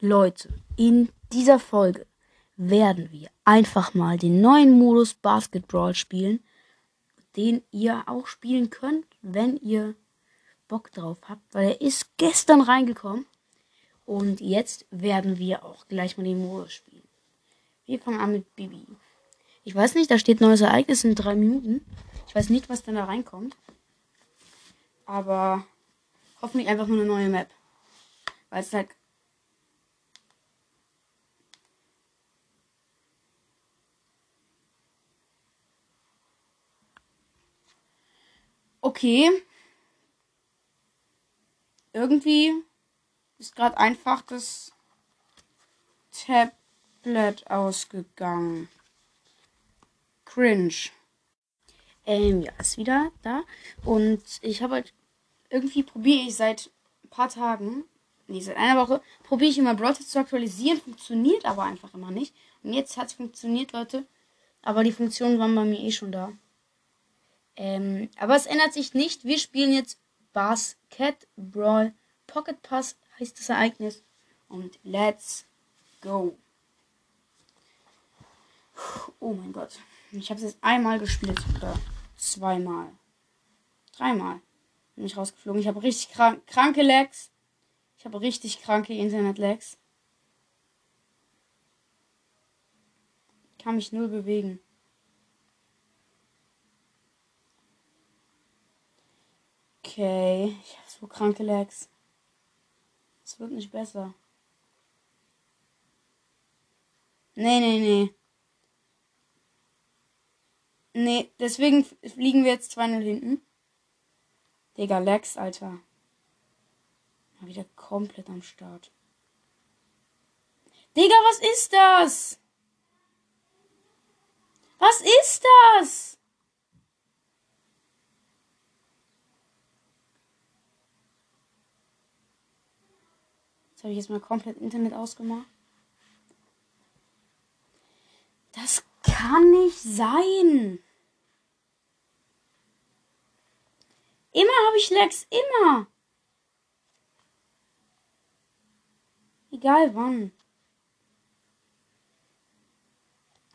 Leute, in dieser Folge werden wir einfach mal den neuen Modus Basketball spielen, den ihr auch spielen könnt, wenn ihr Bock drauf habt, weil er ist gestern reingekommen. Und jetzt werden wir auch gleich mal den Modus spielen. Wir fangen an mit Bibi. Ich weiß nicht, da steht neues Ereignis in drei Minuten. Ich weiß nicht, was dann da reinkommt. Aber hoffentlich einfach nur eine neue Map. Weil es halt Okay. Irgendwie ist gerade einfach das Tablet ausgegangen. Cringe. Ähm, ja, ist wieder da. Und ich habe halt, irgendwie probiere ich seit ein paar Tagen, nee, seit einer Woche, probiere ich immer Broadcast zu aktualisieren, funktioniert aber einfach immer nicht. Und jetzt hat es funktioniert, Leute. Aber die Funktionen waren bei mir eh schon da. Ähm, aber es ändert sich nicht. Wir spielen jetzt Basket Brawl Pocket Pass heißt das Ereignis. Und let's go. Oh mein Gott. Ich habe es jetzt einmal gespielt oder zweimal. Dreimal bin ich rausgeflogen. Ich habe richtig krank, kranke Lags. Ich habe richtig kranke Internet-Lags. Kann mich null bewegen. Ich habe so kranke Lags. Es wird nicht besser. Nee, nee, nee. Nee, deswegen fliegen wir jetzt 2-0 hinten. Digga, Lex, Alter. Mal wieder komplett am Start. Digga, was ist das? Was ist das? Jetzt habe ich jetzt mal komplett Internet ausgemacht. Das kann nicht sein. Immer habe ich Lags, immer. Egal wann.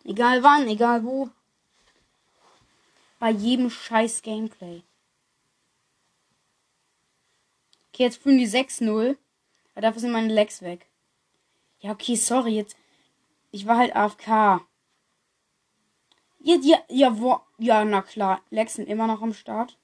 Egal wann, egal wo. Bei jedem scheiß Gameplay. Okay, jetzt führen die 6-0. Aber dafür sind meine Legs weg. Ja, okay, sorry, jetzt. Ich war halt AFK. Ja, ja, ja, wo, ja, na klar. Legs sind immer noch am Start.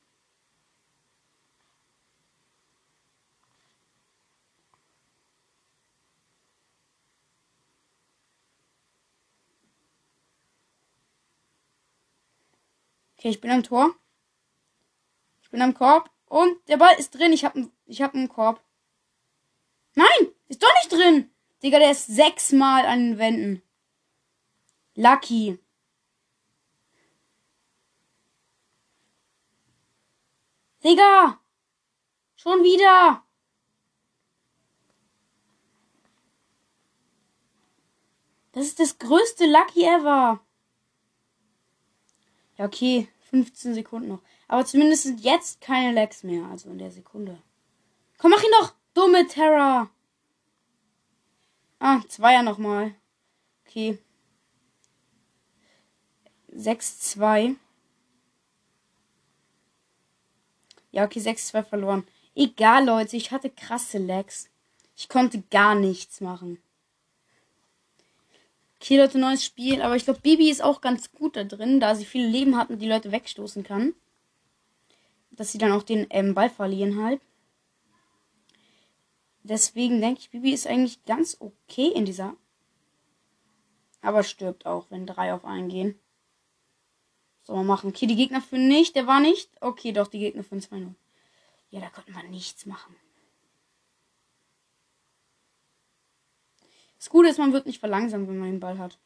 Okay, ich bin am Tor. Ich bin am Korb. Und der Ball ist drin. Ich habe ich hab einen Korb. Nein, ist doch nicht drin. Digga, der ist sechsmal an den Wänden. Lucky. Digga! Schon wieder! Das ist das größte Lucky ever. Ja, okay. 15 Sekunden noch. Aber zumindest sind jetzt keine Lags mehr. Also in der Sekunde. Komm, mach ihn doch! Dumme Terra! Ah, Zweier nochmal. Okay. 6-2. Ja, okay, 6-2 verloren. Egal, Leute, ich hatte krasse Lags. Ich konnte gar nichts machen. Okay, Leute, neues Spiel. Aber ich glaube, Bibi ist auch ganz gut da drin, da sie viele Leben hat und die Leute wegstoßen kann. Dass sie dann auch den ähm, Ball verlieren halt. Deswegen denke ich, Bibi ist eigentlich ganz okay in dieser. Aber stirbt auch, wenn drei auf einen gehen. Soll man machen. Okay, die Gegner für nicht. Der war nicht. Okay, doch, die Gegner für 2-0. Ja, da konnten wir nichts machen. Das Gute ist, man wird nicht verlangsamt, wenn man den Ball hat.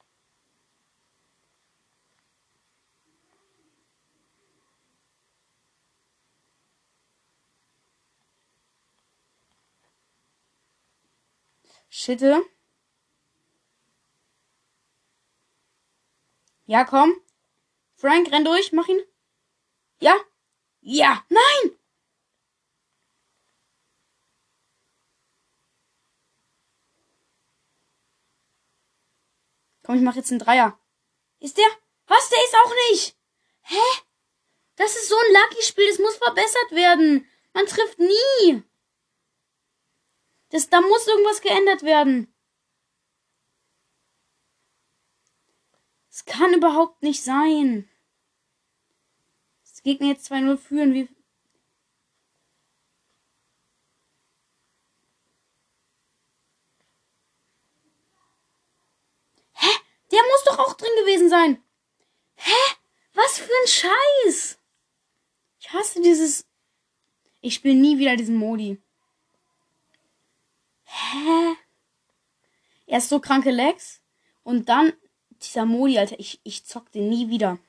Schitte. Ja, komm. Frank, renn durch, mach ihn. Ja? Ja, nein! Komm, ich mach jetzt einen Dreier. Ist der? Was? Der ist auch nicht. Hä? Das ist so ein Lucky-Spiel. Das muss verbessert werden. Man trifft nie. Das, da muss irgendwas geändert werden. Es kann überhaupt nicht sein. Das Gegner jetzt 2-0 führen. Wie, Der muss doch auch drin gewesen sein. Hä? Was für ein Scheiß. Ich hasse dieses. Ich spiele nie wieder diesen Modi. Hä? Erst so kranke Legs und dann dieser Modi, Alter. Ich, ich zock den nie wieder.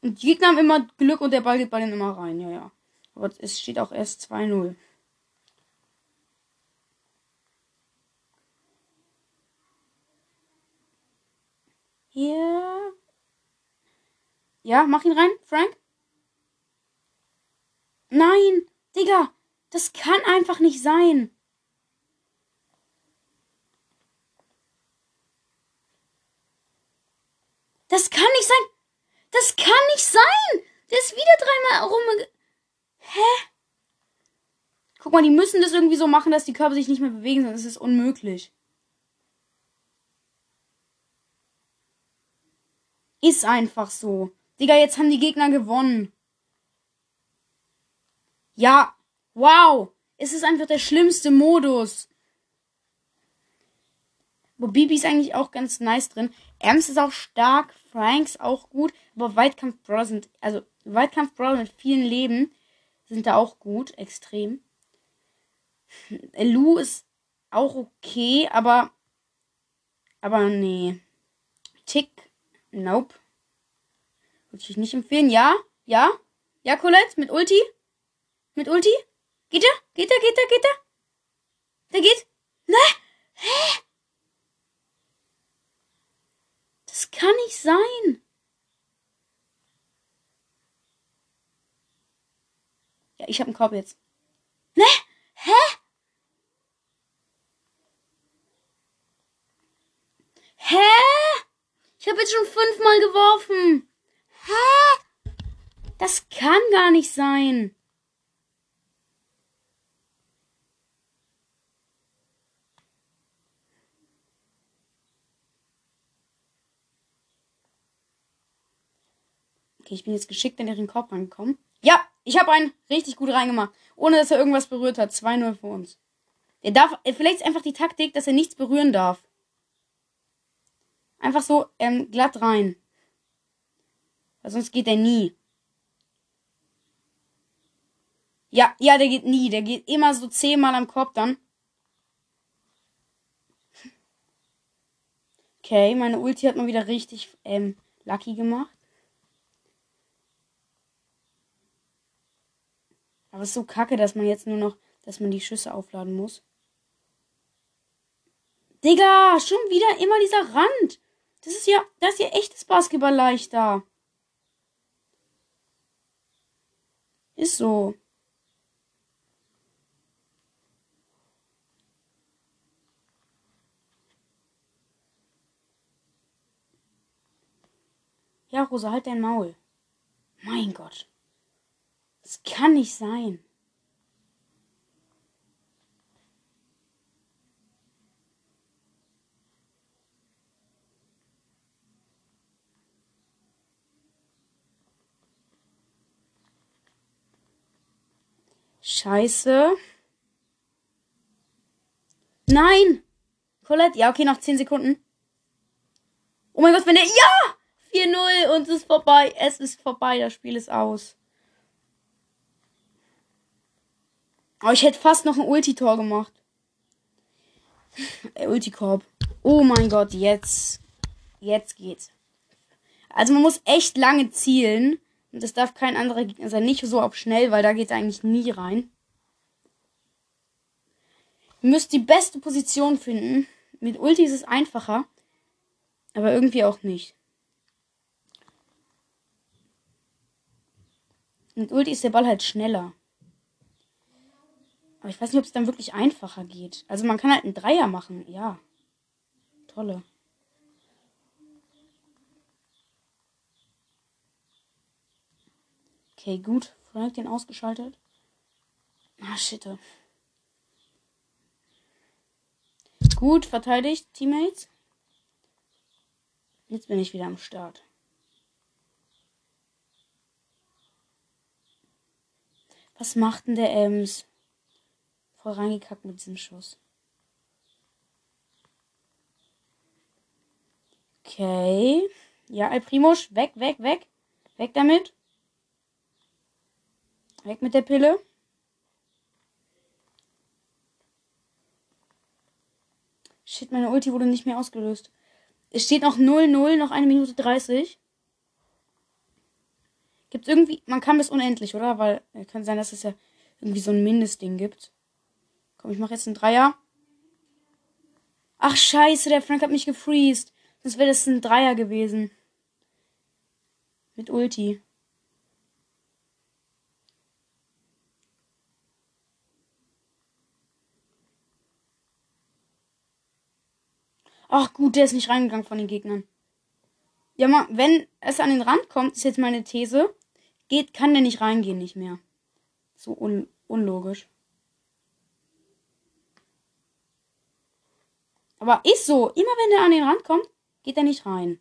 Und die Gegner haben immer Glück und der Ball geht bei denen immer rein. Ja, ja. Aber es steht auch erst 2-0. Hier. Ja, mach ihn rein, Frank. Nein, Digga, das kann einfach nicht sein. Das kann nicht sein. Das kann nicht sein. Der ist wieder dreimal rum. Hä? Guck mal, die müssen das irgendwie so machen, dass die Körper sich nicht mehr bewegen, sonst ist es unmöglich. Ist einfach so. Digga, jetzt haben die Gegner gewonnen. Ja, wow. Es ist einfach der schlimmste Modus. Wo Bibi ist eigentlich auch ganz nice drin. Ems ist auch stark, Franks auch gut, aber Weitkampf Bro sind, also Weitkampf Bro mit vielen Leben sind da auch gut, extrem. Lu ist auch okay, aber, aber nee. Tick Nope. Würde ich nicht empfehlen. Ja? Ja? Ja, Colette? Mit Ulti? Mit Ulti? Geht er? Geht er? Geht er? Geht er? Der geht? Ne? Hä? Das kann nicht sein. Ja, ich habe einen Korb jetzt. Ne? Hä? Hä? Ich habe jetzt schon fünfmal geworfen. Hä? Das kann gar nicht sein. Okay, ich bin jetzt geschickt in ihren Korb reingekommen. Ja, ich habe einen richtig gut reingemacht. Ohne dass er irgendwas berührt hat. 2-0 für uns. Er darf, vielleicht ist einfach die Taktik, dass er nichts berühren darf. Einfach so ähm, glatt rein. Weil sonst geht er nie. Ja, ja, der geht nie. Der geht immer so zehnmal am Korb dann. Okay, meine Ulti hat mal wieder richtig ähm, lucky gemacht. Aber es ist so kacke, dass man jetzt nur noch, dass man die Schüsse aufladen muss. Digga, schon wieder immer dieser Rand. Das ist ja, das ist ja echtes Basketball leichter. Ist so. Ja, Rosa, halt dein Maul. Mein Gott. Das kann nicht sein. Scheiße. Nein! Colette, ja, okay, noch 10 Sekunden. Oh mein Gott, wenn der. Ja! 4-0 und es ist vorbei. Es ist vorbei, das Spiel ist aus. Aber ich hätte fast noch ein Ulti-Tor gemacht. Äh, Ulti-Korb. Oh mein Gott, jetzt. Jetzt geht's. Also man muss echt lange zielen. Und das darf kein anderer Gegner sein. Nicht so auf schnell, weil da geht er eigentlich nie rein. Ihr müsst die beste Position finden. Mit Ulti ist es einfacher. Aber irgendwie auch nicht. Mit Ulti ist der Ball halt schneller. Aber ich weiß nicht, ob es dann wirklich einfacher geht. Also man kann halt einen Dreier machen, ja. Kontrolle. Okay, gut. Frank den ausgeschaltet. Ah, shit. Gut, verteidigt, Teammates. Jetzt bin ich wieder am Start. Was macht denn der Ems? Voll reingekackt mit diesem Schuss. Okay. Ja, El Primus, weg, weg, weg. Weg damit. Weg mit der Pille. Shit, meine Ulti wurde nicht mehr ausgelöst. Es steht noch 0-0, noch eine Minute 30. Gibt es irgendwie. Man kann bis unendlich, oder? Weil äh, kann sein, dass es ja irgendwie so ein Mindestding gibt. Komm, ich mache jetzt einen Dreier. Ach, scheiße, der Frank hat mich gefreezed. Sonst wäre das ein Dreier gewesen. Mit Ulti. Ach gut, der ist nicht reingegangen von den Gegnern. Ja, mal, wenn es an den Rand kommt, ist jetzt meine These, geht, kann der nicht reingehen, nicht mehr. So un unlogisch. Aber ist so, immer wenn der an den Rand kommt, geht er nicht rein.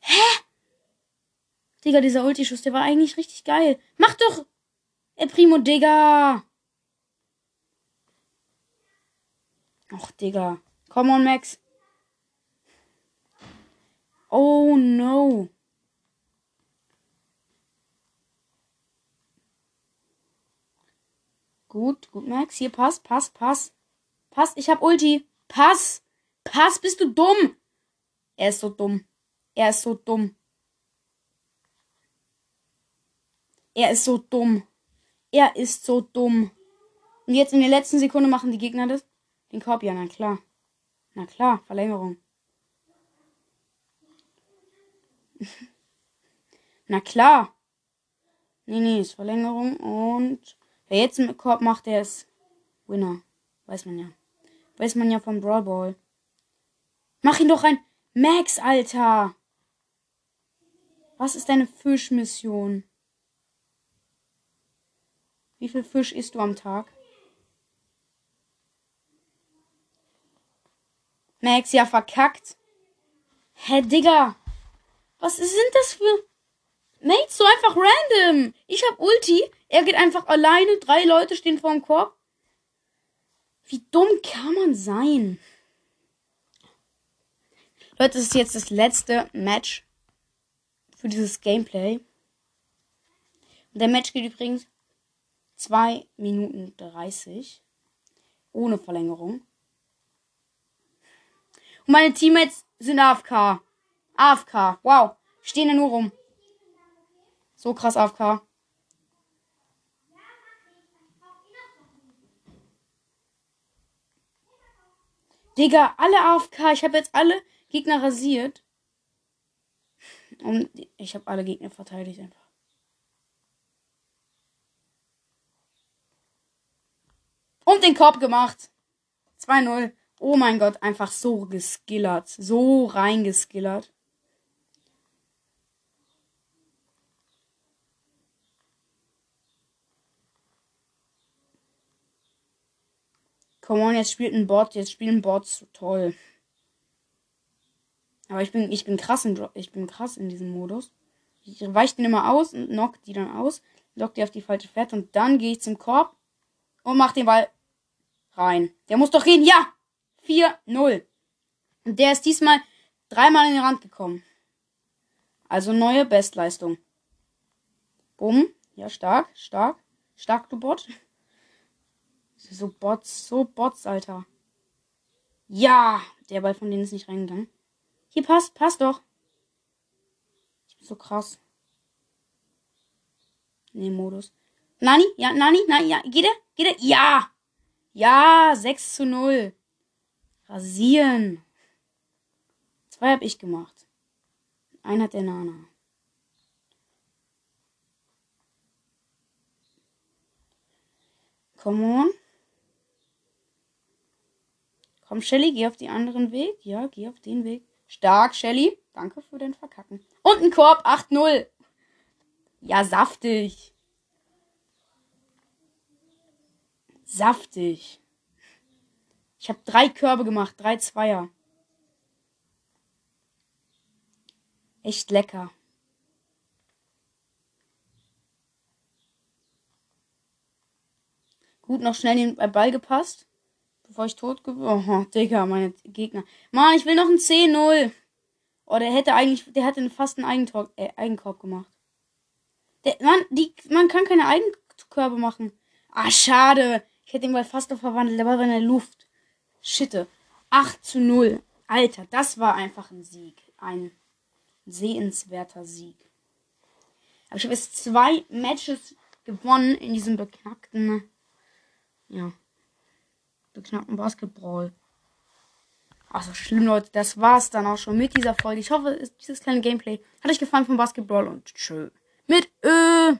Hä? Digga, dieser Ulti-Schuss, der war eigentlich richtig geil. Mach doch! El Primo, Digga! Och, Digga. Come on, Max. Oh no. Gut, gut, Max. Hier, pass, pass, pass. Pass, ich hab Ulti. Pass. Pass, bist du dumm? Er ist so dumm. Er ist so dumm. Er ist so dumm. Er ist so dumm. Und jetzt in der letzten Sekunde machen die Gegner das. Den Korb, ja, na klar. Na klar, Verlängerung. na klar. Nee, nee, ist Verlängerung. Und wer jetzt mit Korb macht, der ist Winner. Weiß man ja. Weiß man ja vom Brawl Ball. Mach ihn doch rein. Max, Alter. Was ist deine Fischmission? Wie viel Fisch isst du am Tag? Max ja verkackt. Hä, Digga. Was sind das für Mates? So einfach random. Ich hab Ulti. Er geht einfach alleine. Drei Leute stehen vorm Korb. Wie dumm kann man sein? Leute, das ist jetzt das letzte Match für dieses Gameplay. Und der Match geht übrigens 2 Minuten 30. Ohne Verlängerung. Und meine Teammates sind AFK. AFK. Wow. Stehen da nur rum. So krass AFK. Digga, alle AFK. Ich habe jetzt alle Gegner rasiert. Und ich habe alle Gegner verteidigt einfach. Und den Korb gemacht. 2-0. Oh mein Gott, einfach so geskillert. So reingeskillert. Come on, jetzt spielt ein Bot, jetzt spielen Bots. Toll. Aber ich bin, ich bin krass in, ich bin krass in diesem Modus. Ich weiche den immer aus und knock die dann aus, lock die auf die falsche Fährte und dann gehe ich zum Korb und mach den Ball rein. Der muss doch gehen, ja! 4-0. Und der ist diesmal dreimal in den Rand gekommen. Also neue Bestleistung. Bumm. Ja, stark, stark. Stark, du Bot. So Bots, so Bots, Alter. Ja, der Ball von denen ist nicht reingegangen. Hier passt, passt doch. Ich bin so krass. Nee, Modus. Nani? Ja, Nani? Nani? Ja, geht er? Geht er? Ja! Ja, 6 zu 0. Rasieren. Zwei habe ich gemacht. Einer hat der Nana. Come on. Komm, Shelly, geh auf den anderen Weg. Ja, geh auf den Weg. Stark, Shelly. Danke für den Verkacken. Und ein Korb, 8-0. Ja, saftig. Saftig. Ich habe drei Körbe gemacht, drei Zweier. Echt lecker. Gut, noch schnell den Ball gepasst. Bevor ich tot geworden. Oh, Digga, meine Gegner. Mann, ich will noch ein 10-0. Oh, der hätte eigentlich, der hätte fast einen Eigentor, äh, Eigenkorb gemacht. Der, man, die, man kann keine Eigenkörbe machen. Ah, schade. Ich hätte ihn mal fast noch verwandelt. Der war in der Luft. Schitte. 8 zu 0. Alter, das war einfach ein Sieg. Ein sehenswerter Sieg. Aber ich habe jetzt zwei Matches gewonnen in diesem beknackten, ja, beknackten Basketball. Also schlimm, Leute. Das war's dann auch schon mit dieser Folge. Ich hoffe, dieses kleine Gameplay hat euch gefallen vom Basketball und tschö. Mit Ö.